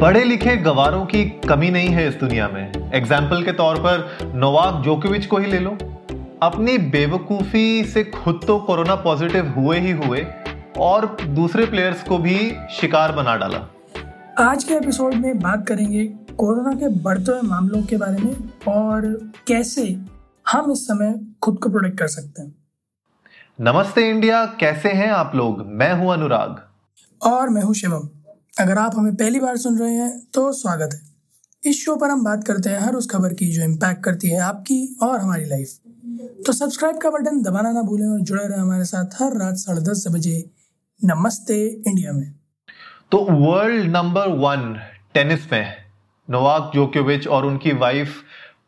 पढ़े लिखे गवारों की कमी नहीं है इस दुनिया में। एग्ज़ाम्पल के तौर पर नोवाक जोकोविच को ही ले लो। अपनी बेवकूफ़ी से खुद तो कोरोना पॉजिटिव हुए ही हुए और दूसरे प्लेयर्स को भी शिकार बना डाला। आज के एपिसोड में बात करेंगे कोरोना के बढ़ते हुए मामलों के बारे में और कैसे हम इस समय खुद को प्रोटेक्ट कर सकते हैं। नमस्ते इंडिया कैसे हैं आप लोग? मैं हूँ अनुराग। और मैं हूँ शिवम। अगर आप हमें पहली बार सुन रहे हैं तो स्वागत है। इस शो पर हम बात करते हैं हर उस खबर की जो इम्पैक्ट करती है आपकी और हमारी लाइफ तो सब्सक्राइब का बटन दबाना ना भूलें और जुड़े रहे हमारे साथ हर रात साढ़े दस बजे नमस्ते इंडिया में। तो वर्ल्ड नंबर वन टेनिस में नोवाक जोकोविच और उनकी वाइफ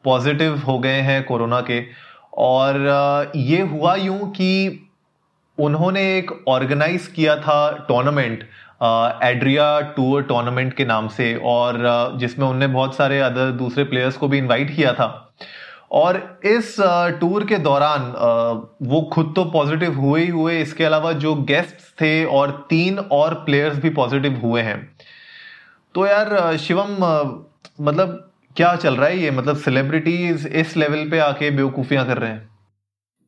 पॉजिटिव हो गए हैं कोरोना के। और ये हुआ यूँ कि उन्होंने एक ऑर्गेनाइज किया था टूर्नामेंट एड्रिया टूर टूर्नामेंट के नाम से और जिसमें उनने बहुत सारे अदर दूसरे प्लेयर्स को भी इनवाइट किया था। और इस टूर के दौरान वो खुद तो पॉजिटिव हुए ही हुए। इसके अलावा जो गेस्ट्स थे और तीन और प्लेयर्स भी पॉजिटिव हुए हैं। तो यार शिवम मतलब क्या चल रहा है ये? मतलब सेलिब्रिटीज इस लेवल पे आके बेवकूफियाँ कर रहे हैं।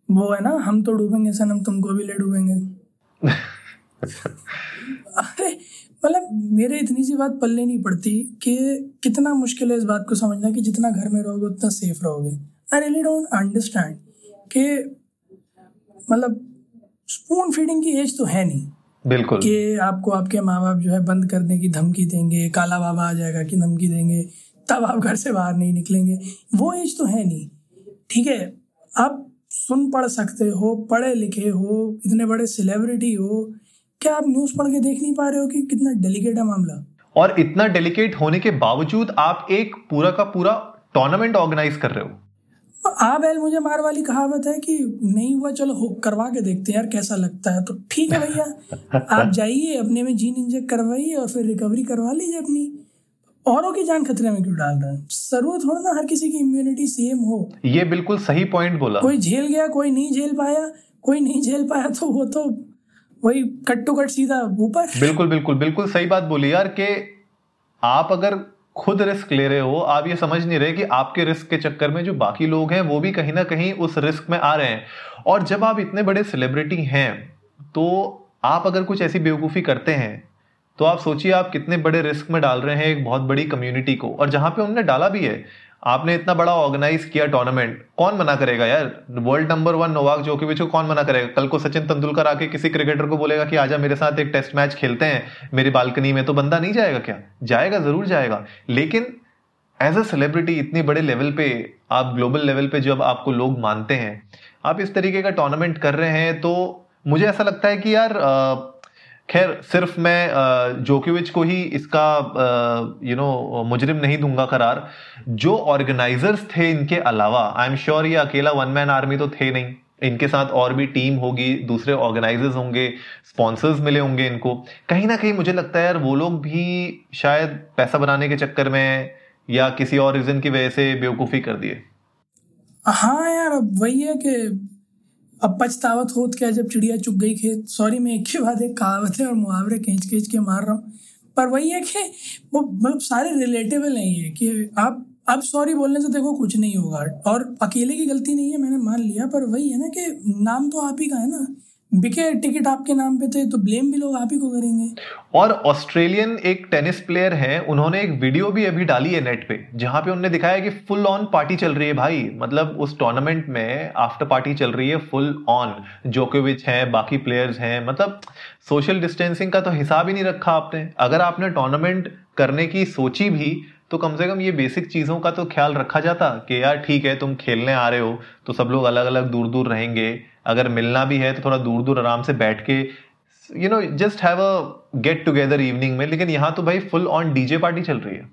वो है ना हम तो डूबेंगे सनम तुमको भी ले डूबेंगे। अरे मतलब मेरे इतनी सी बात पल्ले नहीं पड़ती कि कितना मुश्किल है इस बात को समझना कि जितना घर में रहोगे उतना सेफ़ रहोगे। आई रियली डोंट अंडरस्टैंड कि मतलब स्पून फीडिंग की एज तो है नहीं बिल्कुल। कि आपको आपके माँ बाप जो है बंद करने की धमकी देंगे काला बाबा आ जाएगा कि धमकी देंगे तब आप घर से बाहर नहीं निकलेंगे। वो एज तो है नहीं। ठीक है आप सुन पढ़ सकते हो पढ़े लिखे हो इतने बड़े सेलिब्रिटी हो क्या आप न्यूज़ पढ़ के देख नहीं पा रहे हो कि कितना डेलिकेट है मामला? और इतना डेलिकेट होने के बावजूद आप एक पूरा का पूरा टूर्नामेंट ऑर्गेनाइज कर रहे हो। आ बैल मुझे मार वाली कहावत है कि नहीं हुआ चलो हो करवा के देखते हैं यार कैसा लगता है। तो ठीक है भैया आप जाइए अपने में जीन इंजेक्ट करवाइए और फिर रिकवरी करवा लीजिए अपनी। औरों की जान खतरे में क्यों डाल रहे हैं? ज़रूरत थोड़ा ना हर किसी की इम्यूनिटी सेम हो। ये बिल्कुल सही पॉइंट बोला। कोई झेल गया कोई नहीं झेल पाया कोई नहीं झेल पाया तो वो तो वही कट टू कट सीधा ऊपर? बिल्कुल बिल्कुल बिल्कुल सही बात बोली यार कि आप अगर खुद रिस्क ले रहे हो, आप ये समझ नहीं रहे कि आपके रिस्क के चक्कर में जो बाकी लोग हैं, वो भी कहीं ना कहीं उस रिस्क में आ रहे हैं। और जब आप इतने बड़े सेलिब्रिटी हैं तो आप अगर कुछ ऐसी बेवकूफ़ी करते हैं तो आप सोचिए आप कितने बड़े रिस्क में डाल रहे हैं एक बहुत बड़ी कम्युनिटी को। और जहाँ पे उन्होंने डाला भी है आपने इतना बड़ा ऑर्गेनाइज किया टूर्नामेंट कौन मना करेगा यार? वर्ल्ड नंबर वन नोवाक जोकोविच को कौन मना करेगा? कल को सचिन तेंदुलकर आके किसी क्रिकेटर को बोलेगा कि आजा मेरे साथ एक टेस्ट मैच खेलते हैं, मेरी बालकनी में तो बंदा नहीं जाएगा क्या? जाएगा, ज़रूर जाएगा। लेकिन एज अ सेलिब्रिटी इतनी बड़े लेवल पे, आप ग्लोबल लेवल पे जब आपको लोग मानते हैं, आप इस तरीके का टूर्नामेंट कर रहे हैं तो मुझे ऐसा लगता है कि यार खैर, सिर्फ़ मैं जोकोविच को ही इसका यू नो मुजरिम नहीं दूँगा करार। जो ऑर्गेनाइजर्स थे इनके अलावा आई एम श्योर ये अकेला वन मैन आर्मी तो थे नहीं। इनके साथ और भी टीम होगी, दूसरे ऑर्गेनाइजर्स होंगे स्पॉन्सर्स मिले होंगे इनको। कहीं ना कहीं मुझे लगता है यार, वो लोग भी शायद पैसा बनाने के चक्कर में या किसी और रीजन की वजह से बेवकूफ़ी कर दिए। हाँ यार वही है कि अब पछतावत होत क्या जब चिड़िया चुग गई खेत? सॉरी मैं एक ही बाद एक कहावत है और मुहावरे खींच खींच के मार रहा हूँ। पर वही है कि वो मतलब सारे रिलेटेबल हैं ये, कि आप, अब सॉरी बोलने से देखो कुछ नहीं होगा। और अकेले की गलती नहीं है, मैंने मान लिया, पर वही है ना कि नाम तो आप ही का है ना। बिके टिकट आपके नाम पे थे तो ब्लेम भी लोग आप ही को करेंगे। और ऑस्ट्रेलियन एक टेनिस प्लेयर है, उन्होंने एक वीडियो भी अभी डाली है नेट पे, जहाँ पे उन्होंने दिखाया कि फुल ऑन पार्टी चल रही है भाई। मतलब उस टूर्नामेंट में आफ्टर पार्टी चल रही है फुल ऑन जोकोविच है, बाकी प्लेयर्स हैं मतलब सोशल डिस्टेंसिंग का तो हिसाब ही नहीं रखा आपने। अगर आपने टूर्नामेंट करने की सोची भी तो कम से कम ये बेसिक चीज़ों का तो ख्याल रखा जाता कि यार ठीक है, तुम खेलने आ रहे हो तो सब लोग अलग अलग दूर दूर रहेंगे। अगर मिलना भी है तो थोड़ा दूर दूर आराम से बैठ के you know just have a get together evening में। लेकिन यहाँ तो भाई फुल ऑन डीजे पार्टी चल रही है।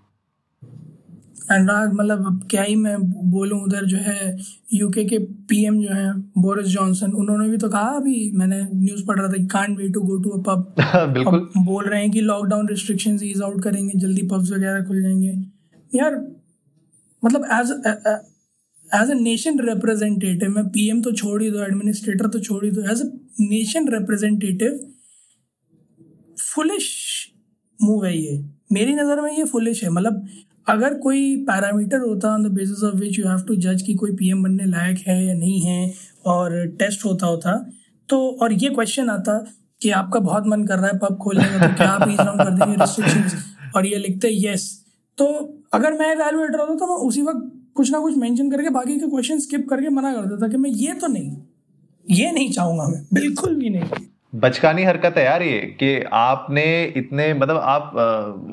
अनुराग मतलब अब क्या ही मैं बोलूँ उधर जो है यूके के पीएम जो है बोरिस जॉनसन उन्होंने भी तो कहा अभी मैंने न्यूज़ पढ़ रहा था can't wait to go to a pub बिल्कुल। बोल रहे हैं कि लॉकडाउन रिस्ट्रिक्शन ईज आउट करेंगे जल्दी पब्स वगैरह खुल जाएँगे। यार मतलब as as a nation representative मैं पीएम तो छोड़ ही दो एडमिनिस्ट्रेटर तो छोड़ ही दो. As a nation representative foolish move है ये. मेरी नज़र में ये फुलिश है. मतलब अगर कोई पैरामीटर होता on the basis of which you have to जज कि कोई पीएम बनने लायक है या नहीं है, और टेस्ट होता होता तो और ये क्वेश्चन आता कि आपका बहुत मन कर रहा है पब खोलने का तो क्या आप ईज कर देंगे रिस्ट्रिक्शंस और ये लिखते यस तो अगर मैं एवेलुएटर होता तो मैं उसी वक्त कुछ ना कुछ मेंशन करके बाकी के क्वेश्चन स्किप करके मना कर देता कि मैं ये तो नहीं, ये नहीं चाहूँगा मैं, बिल्कुल भी नहीं। बचकानी हरकत है यार ये, कि आपने इतने मतलब आप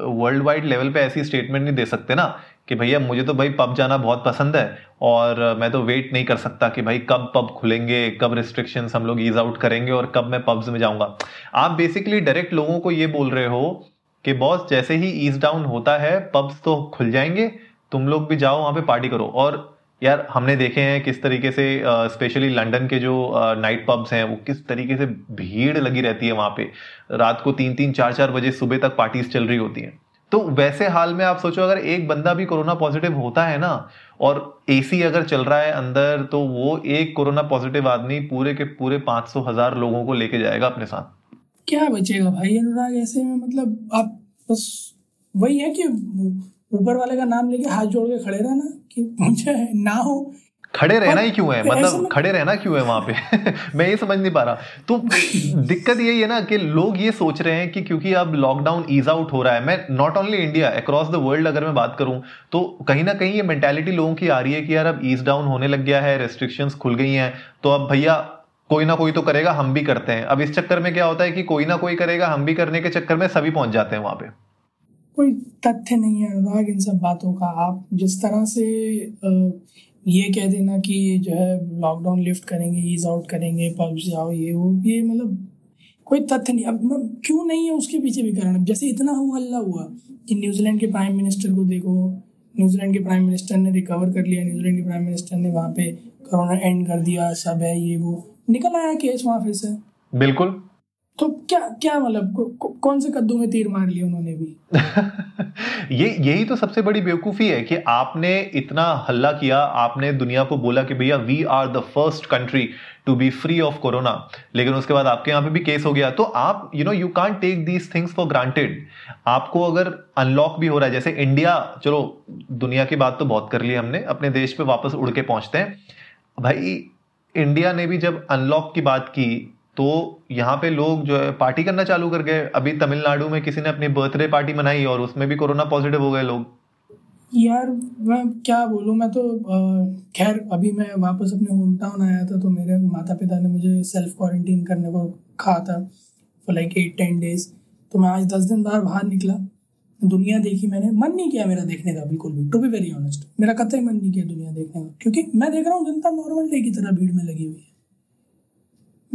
वर्ल्ड वाइड लेवल पे ऐसी स्टेटमेंट नहीं दे सकते ना, कि भैया मुझे तो भाई पब जाना बहुत पसंद है, और मैं तो वेट नहीं कर सकता कि भाई कब पब खुलेंगे, कब रिस्ट्रिक्शंस हम लोग ईज आउट करेंगे, और कब मैं पब्स में जाऊँगा। आप बेसिकली डायरेक्ट लोगों को ये बोल रहे हो कि बॉस जैसे ही ईज डाउन होता है पब्स तो खुल जाएँगे तुम लोग भी जाओ वहाँ पे पार्टी करो। और यार हमने देखे हैं किस तरीके से स्पेशली uh, लंदन के जो नाइट uh, पब्स हैं वो किस तरीके से भीड़ लगी रहती है वहाँ पे। रात को तीन तीन चार चार बजे सुबह तक पार्टीज़ चल रही होती हैं। तो वैसे हाल में आप सोचो अगर एक बंदा भी कोरोना पॉजिटिव होता है ना और एसी अगर चल रहा है अंदर तो वो एक कोरोना पॉजिटिव आदमी पूरे के पूरे पाँच सौ हज़ार लोगों को लेके जाएगा अपने साथ। क्या बचेगा भाई? अनुराग ऐसे में मतलब आप बस वही है कि ऊपर वाले का नाम लेके हाथ जोड़ के खड़े रहना कि मुझे ना हो। खड़े रहना ही क्यों है? मतलब खड़े रहना क्यों है वहाँ पे? मैं ये समझ नहीं पा रहा। तो दिक्कत यही है ना कि लोग ये सोच रहे हैं कि क्योंकि अब लॉकडाउन ईज आउट हो रहा है मैं not only India across the world अगर मैं बात करूँ तो कहीं ना कहीं ये मेंटेलिटी लोगों की आ रही है कि यार अब ईज डाउन होने लग गया है रेस्ट्रिक्शंस खुल गई हैं तो अब भैया कोई ना कोई तो करेगा हम भी करते हैं। अब इस चक्कर में क्या होता है कि कोई ना कोई करेगा हम भी करने के चक्कर में सभी पहुँच जाते हैं वहाँ पे। कोई तथ्य नहीं है अनुराग इन सब बातों का। आप जिस तरह से ये कह देना कि जो है लॉकडाउन लिफ्ट करेंगे ईज आउट करेंगे, पब जाओ, ये वो, ये मतलब कोई तथ्य नहीं। अब क्यों नहीं है उसके पीछे भी कारण? जैसे इतना हुआ हल्ला हुआ कि न्यूजीलैंड के प्राइम मिनिस्टर को देखो, न्यूजीलैंड के प्राइम मिनिस्टर ने रिकवर कर लिया, न्यूजीलैंड के प्राइम मिनिस्टर ने वहाँ पे कोरोना एंड कर दिया, सब है, ये वो। निकल आया केस वहाँ फिर से। बिल्कुल। तो क्या क्या मतलब कौन से कद्दू में तीर मार लिया उन्होंने भी? ये, यही तो सबसे बड़ी बेवकूफ़ी है कि आपने इतना हल्ला किया, आपने दुनिया को बोला कि भैया we are the first country to be free of corona लेकिन उसके बाद आपके यहाँ पे भी केस हो गया। तो आप you know you can take these things for granted आपको अगर अनलॉक भी हो रहा है, जैसे इंडिया चलो, दुनिया की बात तो बहुत कर ली हमने, अपने देश पे वापस उड़ के पहुँचते हैं। भाई इंडिया ने भी जब अनलॉक की बात की तो यहाँ पे लोग जो है पार्टी करना चालू कर गए। अभी तमिलनाडु में किसी ने अपनी बर्थडे पार्टी मनाई और उसमें भी कोरोना पॉजिटिव हो गए लोग। यार, मैं क्या बोलूँ? मैं तो खैर, अभी मैं वापस अपने होम टाउन आया था तो मेरे माता पिता ने मुझे सेल्फ क्वारंटीन करने को कहा था for like eight ten days तो मैं आज दस दिन बाहर बाहर निकला। दुनिया देखी मैंने। मन नहीं किया मेरा देखने का, बिल्कुल भी। टू बी वेरी ऑनेस्ट मेरा कतई मन नहीं किया दुनिया देखने का। क्योंकि मैं देख रहा हूँ जनता नॉर्मल डे की तरह भीड़ में लगी हुई है।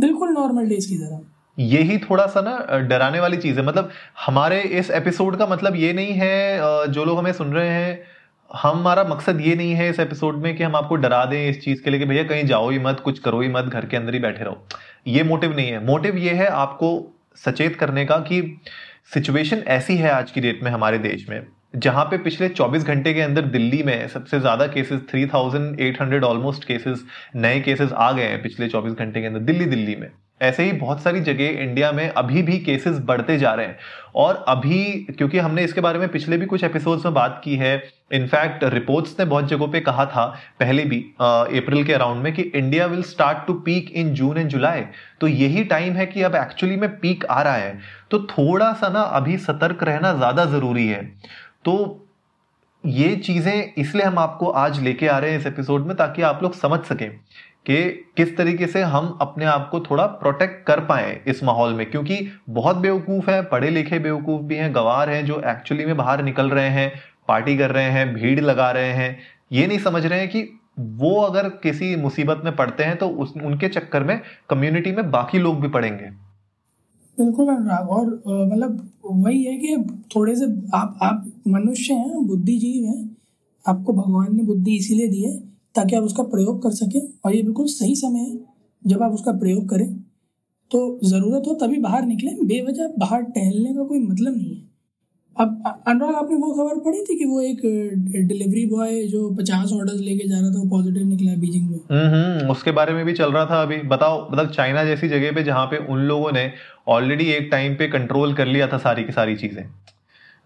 बिल्कुल नॉर्मल डेज़ की तरह। यही थोड़ा सा ना डराने वाली चीज़ है। मतलब हमारे इस एपिसोड का मतलब ये नहीं है जो लोग हमें सुन रहे हैं, हमारा मकसद ये नहीं है इस एपिसोड में कि हम आपको डरा दें इस चीज़ के लिए कि भैया कहीं जाओ ही मत, कुछ करो ही मत, घर के अंदर ही बैठे रहो। ये मोटिव नहीं है। मोटिव ये है आपको सचेत करने का कि सिचुएशन ऐसी है आज की डेट में हमारे देश में। जहाँ पे पिछले 24 घंटे के अंदर दिल्ली में सबसे ज़्यादा केसेस 3800 ऑलमोस्ट केसेस नए केसेस आ गए हैं पिछले 24 घंटे के अंदर दिल्ली दिल्ली में। ऐसे ही बहुत सारी जगह इंडिया में अभी भी केसेस बढ़ते जा रहे हैं। और अभी, क्योंकि हमने इसके बारे में पिछले भी कुछ एपिसोड्स में बात की है इनफैक्ट रिपोर्ट्स ने बहुत जगहों पे कहा था, पहले भी अप्रैल के अराउंड में कि India will start to peak in June and July तो यही टाइम है कि अब एक्चुअली में पीक आ रहा है। तो थोड़ा सा ना अभी सतर्क रहना ज़्यादा ज़रूरी है। तो ये चीज़ें इसलिए हम आपको आज लेके आ रहे हैं इस एपिसोड में, ताकि आप लोग समझ सकें कि किस तरीके से हम अपने आप को थोड़ा प्रोटेक्ट कर पाए इस माहौल में। क्योंकि बहुत बेवकूफ़ है, पढ़े लिखे बेवकूफ़ भी हैं, गवार हैं, जो एक्चुअली में बाहर निकल रहे हैं पार्टी कर रहे हैं, भीड़ लगा रहे हैं। ये नहीं समझ रहे हैं कि वो अगर किसी मुसीबत में पड़ते हैं तो उस, उनके चक्कर में कम्युनिटी में बाकी लोग भी पड़ेंगे। बिल्कुल अनुराग, और मतलब वही है कि थोड़े से आप आप मनुष्य हैं, बुद्धिजीव हैं, आपको भगवान ने बुद्धि इसीलिए दी है ताकि आप उसका प्रयोग कर सकें, और ये बिल्कुल सही समय है जब आप उसका प्रयोग करें। तो ज़रूरत हो तभी बाहर निकलें, बेवजह बाहर टहलने का कोई मतलब नहीं है। अब अनुराग आपने वो खबर पढ़ी थी कि वो एक डिलीवरी बॉय जो पचास ऑर्डर लेके जा रहा था वो पॉजिटिव निकला बीजिंग में? हम्म उसके बारे में भी चल रहा था अभी। बताओ मतलब चाइना जैसी जगह पे जहाँ पे उन लोगों ने ऑलरेडी एक टाइम पे कंट्रोल कर लिया था सारी की सारी चीज़ें।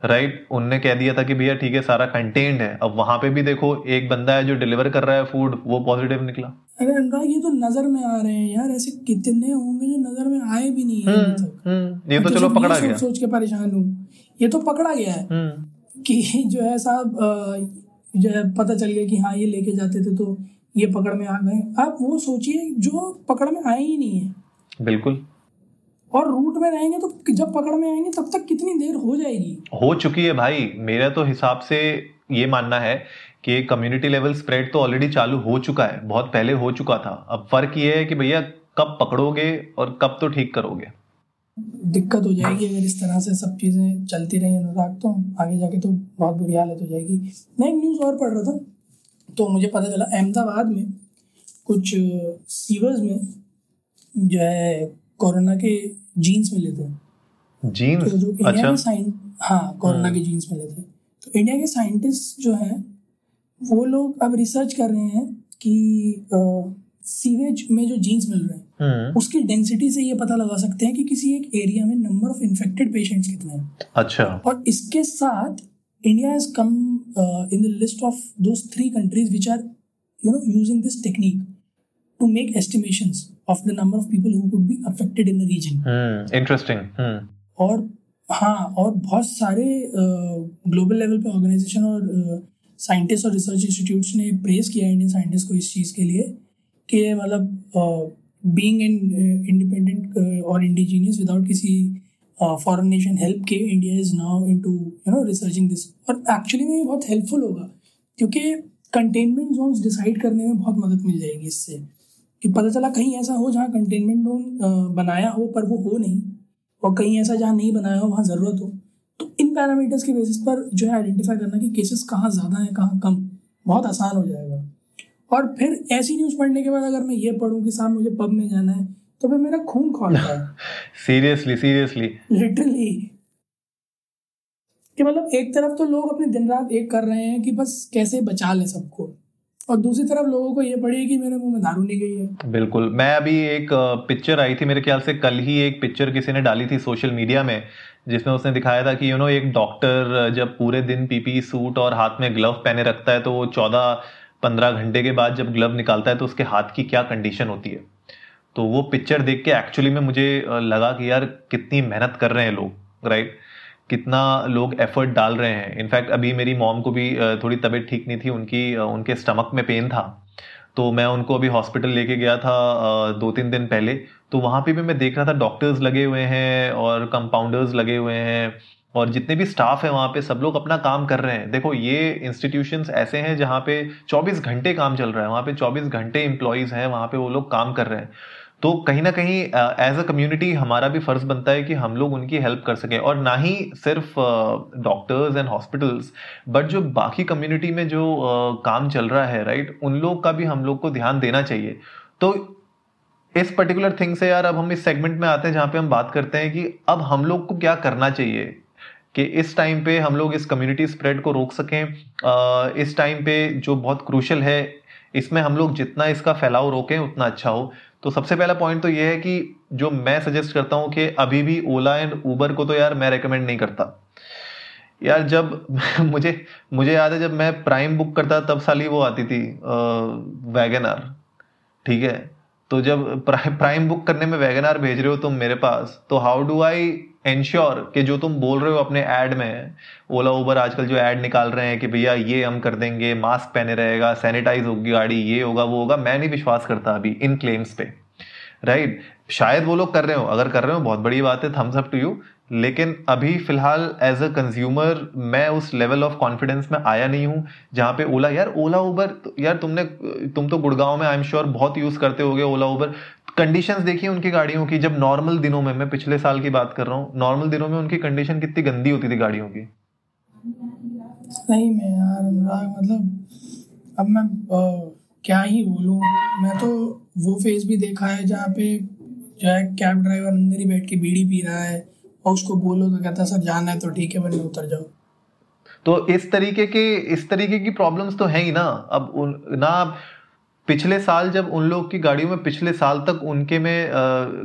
Right right? उनने कह दिया था कि भैया ठीक है सारा कंटेन्ड है। अब वहाँ पे भी देखो एक बंदा है जो डिलीवर कर रहा है फ़ूड वो पॉजिटिव निकला। अरे अनुराग ये तो नज़र में आ रहे हैं यार ऐसे कितने होंगे जो नज़र में आए भी नहीं है हम्म, हम्म, ये तो चलो पकड़ा गया। सोच के परेशान हूँ। ये तो पकड़ा गया है हम्म। कि जो है साहब जो है पता चल गया कि हाँ ये लेके जाते थे तो ये पकड़ में आ गए। आप वो सोचिए जो पकड़ में आए ही नहीं है। बिल्कुल। और रूट में रहेंगे तो जब पकड़ में आएँगे तब तक कितनी देर हो जाएगी? हो चुकी है भाई। मेरा तो हिसाब से ये मानना है कि कम्युनिटी लेवल स्प्रेड तो ऑलरेडी चालू हो चुका है। बहुत पहले हो चुका था। अब फ़र्क ये है कि भैया कब पकड़ोगे और कब तो ठीक करोगे। दिक्कत हो जाएगी अगर इस तरह से सब चीज़ें चलती रही अनुराग तो आगे जाके तो बहुत बुरी हालत हो जाएगी। मैं एक न्यूज़ और पढ़ रहा था तो मुझे पता चला अहमदाबाद में कुछ सीवर्स में जो है कोरोना के जीन्स मिले थे। जीन्स तो जो इंडिया अच्छा? के साइन हाँ कोरोना के जीन्स मिले थे। तो इंडिया के साइंटिस्ट जो हैं वो लोग अब रिसर्च कर रहे हैं कि सीवेज में जो जीन्स मिल रहे हैं हम्म। उसकी डेंसिटी से ये पता लगा सकते हैं कि किसी एक एरिया में नंबर ऑफ़ इन्फेक्टेड पेशेंट्स कितने हैं अच्छा और इसके साथ India has come in the list of those three countries which are you know using this technique to make estimations of people who could be affected in the region. Hmm. Hmm. और हाँ और बहुत सारे global level पे organisation और scientist और research institutes ने press किया इंडियन साइंटिस्ट को इस चीज़ के लिए कि मतलब बीइंग इन इंडिपेंडेंट और इंडिजीनियस विदाउट किसी फॉरेन नेशन हेल्प के India is now into you know researching this और एक्चुअली में ये बहुत हेल्पफुल होगा, क्योंकि कंटेनमेंट जोन्स डिसाइड करने में बहुत मदद मिल जाएगी इससे। कि पता चला कहीं ऐसा हो जहाँ कंटेनमेंट जोन बनाया हो, पर वो हो नहीं, और कहीं ऐसा जहाँ नहीं बनाया हो, वहाँ ज़रूरत हो। तो इन पैरामीटर्स के बेसिस पर जो है आइडेंटिफाई करना कि केसेस कहाँ ज़्यादा हैं, कहाँ कम। बहुत आसान हो जाएगा। और फिर ऐसी न्यूज़ पढ़ने के बाद अगर मैं ये पढ़ूँ कि साहब मुझे पब में जाना है तो फिर मेरा खून खोलता है। सीरियसली सीरियसली लिटरली कि मतलब एक तरफ़ तो लोग अपने दिन रात एक कर रहे हैं कि बस कैसे बचा लें सबको और दूसरी तरफ़ लोगों को ये पड़ी है कि मेरे मुँह में दारू नहीं गई है। बिल्कुल। मैं अभी एक पिक्चर आई थी मेरे ख्याल से कल ही एक पिक्चर किसी ने डाली थी सोशल मीडिया में जिसमें उसने दिखाया था कि यू नो एक डॉक्टर जब पूरे दिन पीपी सूट और हाथ में ग्लव पहने रखता है तो वो चौदह पंद्रह घंटे के बाद जब ग्लव निकालता है तो उसके हाथ की क्या कंडीशन होती है? तो वो पिक्चर देख के एक्चुअली में मुझे लगा कि यार कितनी मेहनत कर रहे हैं लोग राइट कितना लोग एफर्ट डाल रहे हैं। इनफैक्ट अभी मेरी मॉम को भी थोड़ी तबीयत ठीक नहीं थी, उनकी उनके स्टमक में पेन था। तो मैं उनको अभी हॉस्पिटल लेके गया था दो तीन दिन पहले। तो वहाँ पे भी मैं देख रहा था डॉक्टर्स लगे हुए हैं और कंपाउंडर्स लगे हुए हैं। और जितने भी स्टाफ है वहाँ पे सब लोग अपना काम कर रहे हैं। देखो ये इंस्टीट्यूशंस ऐसे हैं जहाँ पे 24 घंटे काम चल रहा है। वहाँ पे 24 घंटे एम्प्लॉयज़ हैं वहाँ पे वो लोग काम कर रहे हैं। तो कहीं ना कहीं एज अ कम्युनिटी हमारा भी फ़र्ज़ बनता है कि हम लोग उनकी हेल्प कर सकें और ना ही सिर्फ़ डॉक्टर्स एंड हॉस्पिटल्स बट जो बाकी कम्युनिटी में जो uh, काम चल रहा है राइट right, उन लोग का भी हम लोग को ध्यान देना चाहिए। तो इस पर्टिकुलर थिंग से यार अब हम इस सेगमेंट में आते हैं जहाँ पे हम बात करते हैं कि अब हम लोग को क्या करना चाहिए। कि इस टाइम पे हम लोग इस कम्युनिटी स्प्रेड को रोक सकें। इस टाइम पे जो बहुत क्रूशल है, इसमें हम लोग जितना इसका फैलाव रोकें, उतना अच्छा हो। तो सबसे पहला पॉइंट तो ये है कि जो मैं सजेस्ट करता हूँ कि अभी भी ओला एंड ऊबर को तो यार मैं रेकमेंड नहीं करता। यार जब मुझे मुझे याद है जब मैं प्राइम बुक करता, तब साली वो आती थी वैगन आर ठीक है? तो जब प्राइम बुक करने में वैगन आर भेज रहे हो तुम मेरे पास तो हाउ डू आई इंश्योर कि जो तुम बोल रहे हो अपने ऐड में, ओला उबर आजकल जो ऐड निकाल रहे हैं कि भैया ये हम कर देंगे मास्क पहने रहेगा सैनिटाइज होगी गाड़ी, ये होगा, वो होगा, मैं नहीं विश्वास करता अभी इन क्लेम्स पे। राइट शायद वो लोग कर रहे हो, अगर कर रहे हो, बहुत बड़ी बात है थम्स अप टू यू लेकिन अभी फ़िलहाल एज अ कंज्यूमर मैं उस लेवल ऑफ़ कॉन्फिडेंस में आया नहीं हूँ, जहाँ पे ओला, यार, ओला उबर यार तुमने, तुम तो गुड़गांव में आई एम श्योर बहुत यूज़ करते होगे ओला उबर कंडीशंस देखिए उनकी गाड़ियों की जब नॉर्मल दिनों में मैं पिछले साल की बात कर रहा हूँ नॉर्मल दिनों में उनकी कंडीशन कितनी गंदी होती थी गाड़ियों की? सही में यार अनुराग मतलब अब मैं आ, क्या ही बोलूँ मैं तो वो फेस भी देखा है जहाँ पे जो है कैब ड्राइवर अंदर ही बैठ के बीड़ी पी रहा है और उसको बोलो तो कहता सर जाना है तो ठीक है वरना उतर जाओ। तो इस तरीके के इस तरीके की प्रॉब्लम्स तो है ही ना अब ना पिछले साल जब उन लोग की गाड़ियों में, पिछले साल तक उनके में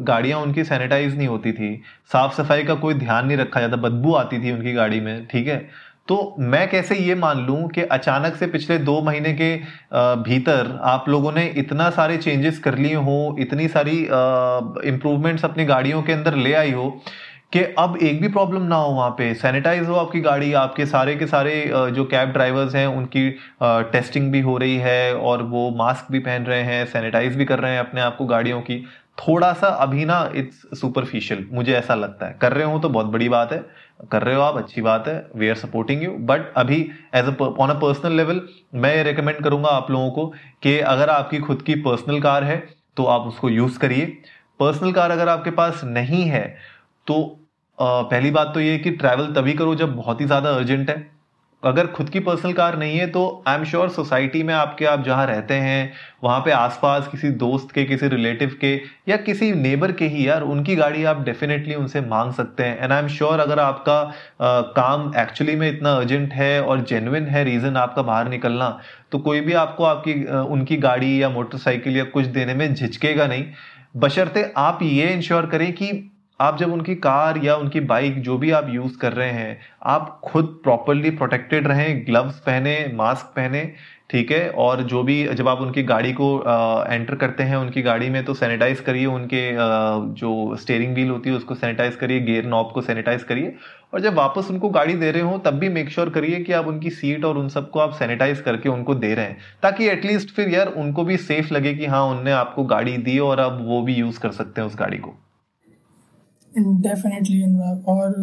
गाड़ियाँ उनकी सैनिटाइज नहीं होती थी, साफ़ सफ़ाई का कोई ध्यान नहीं रखा जाता, बदबू आती थी उनकी गाड़ी में, ठीक है? तो मैं कैसे ये मान लूँ कि अचानक से पिछले दो महीने के भीतर आप लोगों ने इतना सारे चेंजेस कर लिए हो, इतनी सारी इंप्रूवमेंट्स अपनी गाड़ियों के अंदर ले आई हो कि अब एक भी प्रॉब्लम ना हो वहाँ पे। सैनिटाइज हो आपकी गाड़ी, आपके सारे के सारे जो कैब ड्राइवर्स हैं, उनकी टेस्टिंग भी हो रही है और वो मास्क भी पहन रहे हैं सैनिटाइज भी कर रहे हैं अपने आप को गाड़ियों की। थोड़ा सा अभी ना इट्स सुपरफिशियल मुझे ऐसा लगता है। कर रहे हो तो बहुत बड़ी बात है। कर रहे हो आप, अच्छी बात है we are supporting you but अभी as a on a personal level मैं ये रिकमेंड करूँगा आप लोगों को कि अगर आपकी खुद की पर्सनल कार है तो आप उसको यूज़ करिए। पर्सनल कार अगर आपके पास नहीं है तो पहली बात तो ये कि ट्रैवल तभी करो जब बहुत ही ज़्यादा अर्जेंट है। अगर खुद की पर्सनल कार नहीं है तो आई एम श्योर सोसाइटी में आपके आप जहाँ रहते हैं वहाँ पे आसपास किसी दोस्त के किसी रिलेटिव के या किसी नेबर के ही यार उनकी गाड़ी आप डेफिनेटली उनसे मांग सकते हैं। एंड आई एम श्योर अगर आपका आ, काम एक्चुअली में इतना अर्जेंट है और जेन्युइन है रीज़न आपका बाहर निकलना तो कोई भी आपको आपकी आ, उनकी गाड़ी या मोटरसाइकिल या कुछ देने में झिझकेगा नहीं। बशर्ते आप ये इंश्योर करें कि आप जब उनकी कार या उनकी बाइक जो भी आप यूज़ कर रहे हैं आप खुद प्रॉपरली प्रोटेक्टेड रहें ग्लव्स पहने मास्क पहने ठीक है? और जो भी जब आप उनकी गाड़ी को आ, एंटर करते हैं उनकी गाड़ी में तो सैनिटाइज करिए उनके आ, जो स्टेयरिंग व्हील होती है उसको सैनिटाइज करिए गेयर नॉब को सैनिटाइज करिए। और जब वापस उनको गाड़ी दे रहे हो तब भी मेक श्योर करिए कि आप उनकी सीट और उन सबको आप सैनिटाइज करके उनको दे रहे हैं। ताकि एटलीस्ट फिर यार उनको भी सेफ़ लगे कि हाँ उनने आपको गाड़ी दी और अब वो भी यूज़ कर सकते हैं उस गाड़ी को। डेफिनेटली और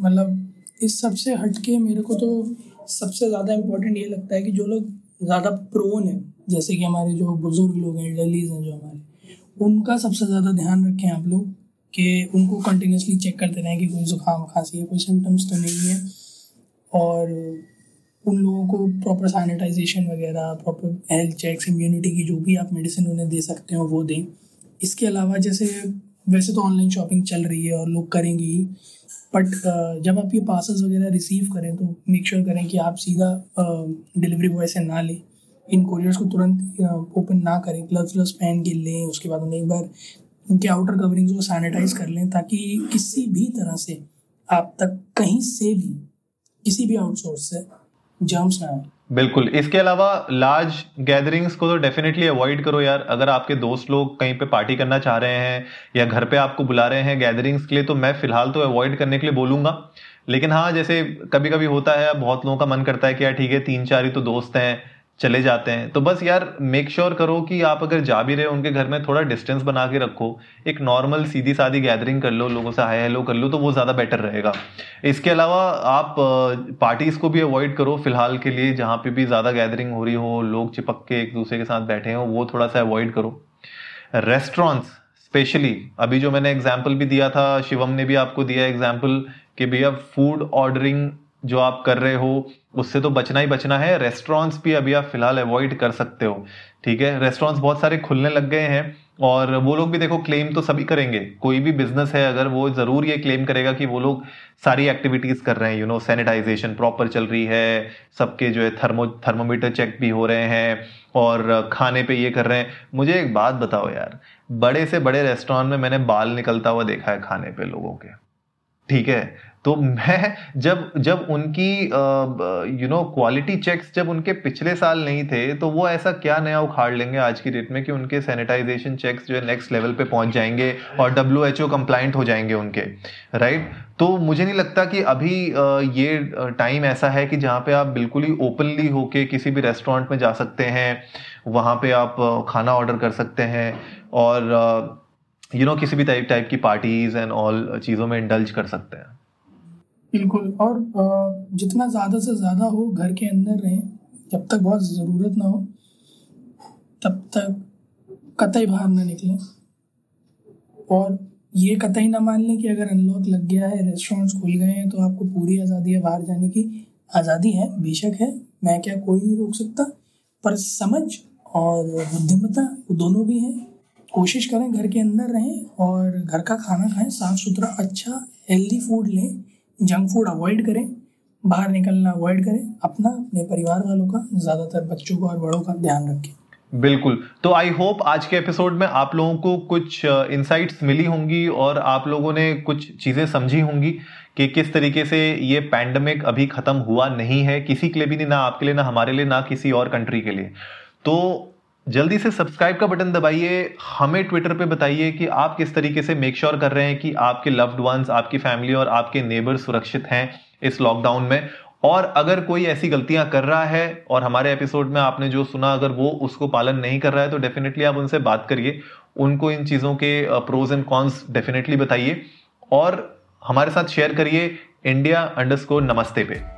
मतलब इस सबसे हटके मेरे को तो सबसे ज़्यादा इम्पोर्टेंट ये लगता है कि जो लोग ज़्यादा प्रोन हैं, जैसे कि हमारे जो बुज़ुर्ग लोग हैं डेलीज हैं जो हमारे, उनका सबसे ज़्यादा ध्यान रखें आप लोग कि उनको कंटिन्यूसली चेक करते रहें कि कोई ज़ुकाम, खांसी है कोई सिम्टम्स तो नहीं है। और उन लोगों को प्रॉपर सैनिटाइजेशन वगैरह प्रॉपर हेल्थ चेक्स इम्यूनिटी की जो भी आप मेडिसिन उन्हें दे सकते हो, वो दें। इसके अलावा जैसे वैसे तो ऑनलाइन शॉपिंग चल रही है और लोग करेंगे ही बट जब आप ये पासेस वगैरह रिसीव करें तो मेक श्योर करें कि आप सीधा डिलीवरी बॉय से ना लें। इन कोरियर्स को तुरंत ओपन ना करें। ग्लव्स व्लव्स पहन के लें, उसके बाद उन्हें एक बार उनके आउटर कवरिंग्स को सैनिटाइज कर लें ताकि किसी भी तरह से आप तक कहीं से भी किसी भी आउटसोर्स से जर्म्स ना आए। बिल्कुल। इसके अलावा लार्ज गैदरिंग्स को तो डेफिनेटली अवॉइड करो यार। अगर आपके दोस्त लोग कहीं पे पार्टी करना चाह रहे हैं या घर पे आपको बुला रहे हैं गैदरिंग्स के लिए तो मैं फ़िलहाल तो अवॉइड करने के लिए बोलूँगा। लेकिन हाँ जैसे कभी कभी होता है, बहुत लोगों का मन करता है कि यार ठीक है तीन चार ही तो दोस्त हैं। चले जाते हैं। तो बस यार मेक श्योर sure करो कि आप अगर जा भी रहे हो, उनके घर में थोड़ा डिस्टेंस बना के रखो। एक नॉर्मल सीधी सादी गैदरिंग कर लो, लोगों से हाई हेलो कर लो तो वो ज़्यादा बेटर रहेगा। इसके अलावा आप पार्टीज़ को भी अवॉइड करो फ़िलहाल के लिए, जहाँ पे भी ज़्यादा गैदरिंग हो रही हो, लोग चिपक के एक दूसरे के साथ बैठे हो, वो थोड़ा सा अवॉइड करो। रेस्टोरेंट्स स्पेशली अभी जो मैंने एग्ज़ाम्पल भी दिया था, शिवम ने भी आपको दिया एग्ज़ाम्पल कि भैया फ़ूड ऑर्डरिंग जो आप कर रहे हो, उससे तो बचना ही बचना है। रेस्टोरेंट्स भी अभी आप फ़िलहाल अवॉइड कर सकते हो, ठीक है? रेस्टोरेंट्स बहुत सारे खुलने लग गए हैं और वो लोग भी देखो क्लेम तो सभी करेंगे। कोई भी बिज़नेस है, अगर वो ज़रूर ये क्लेम करेगा कि वो लोग सारी एक्टिविटीज़ कर रहे हैं यू नो सैनिटाइजेशन प्रॉपर चल रही है, सबके जो है थर्मो थर्मोमीटर चेक भी हो रहे हैं और खाने पे ये कर रहे हैं। मुझे एक बात बताओ यार, बड़े से बड़े रेस्टोरेंट में मैंने बाल निकलता हुआ देखा है खाने पे लोगों के, ठीक है? तो मैं जब जब उनकी यू नो क्वालिटी चेक्स जब उनके पिछले साल नहीं थे तो वो ऐसा क्या नया उखाड़ लेंगे आज की डेट में कि उनके सैनिटाइजेशन चेक्स जो है नेक्स्ट लेवल पे पहुँच जाएँगे और डब्ल्यू एच ओ कंप्लाइंट हो जाएँगे उनके राइट तो मुझे नहीं लगता कि अभी ये टाइम ऐसा है कि जहाँ पे आप बिल्कुल ही ओपनली होके किसी भी रेस्टोरेंट में जा सकते हैं, वहाँ पे आप खाना ऑर्डर कर सकते हैं और यू नो किसी भी टाइप टाइप की पार्टीज़ एंड ऑल चीज़ों में इंडल्ज कर सकते हैं। बिल्कुल। और जितना ज़्यादा से ज़्यादा हो घर के अंदर रहें, जब तक बहुत ज़रूरत ना हो, तब तक कतई बाहर ना निकलें। और ये कतई ना मान लें कि अगर अनलॉक लग गया है, रेस्टोरेंट्स खुल गए हैं तो आपको पूरी आज़ादी है, बाहर जाने की। आज़ादी है, बेशक है, मैं क्या कोई नहीं रोक सकता, पर समझ और बुद्धिमता वो दोनों भी हैं। कोशिश करें घर के अंदर रहें और घर का खाना खाएँ साफ़ सुथरा अच्छा हेल्दी फ़ूड लें। जंक फ़ूड अवॉइड करें, बाहर निकलना अवॉइड करें, अपना, अपने परिवार वालों का, ज़्यादातर बच्चों का और बड़ों का ध्यान रखें। बिल्कुल। तो आई होप आज के एपिसोड में आप लोगों को कुछ इंसाइट्स मिली होंगी और आप लोगों ने कुछ चीज़ें समझी होंगी कि किस तरीके से ये पैंडमिक अभी खत्म हुआ नहीं है, किसी के लिए भी नहीं, ना आपके लिए, ना हमारे लिए, ना किसी और कंट्री के लिए। तो जल्दी से सब्सक्राइब का बटन दबाइए। हमें ट्विटर पे बताइए कि आप किस तरीके से मेक श्योर sure कर रहे हैं कि आपके लव्ड वंस आपकी फैमिली और आपके नेबर सुरक्षित हैं इस लॉकडाउन में। और अगर कोई ऐसी गलतियाँ कर रहा है और हमारे एपिसोड में आपने जो सुना, अगर वो उसको पालन नहीं कर रहा है तो डेफिनेटली आप उनसे बात करिए। उनको इन चीज़ों के प्रोज एंड कॉन्स डेफिनेटली बताइए। और हमारे साथ शेयर करिए इंडिया अंडरस्कोर नमस्ते पे।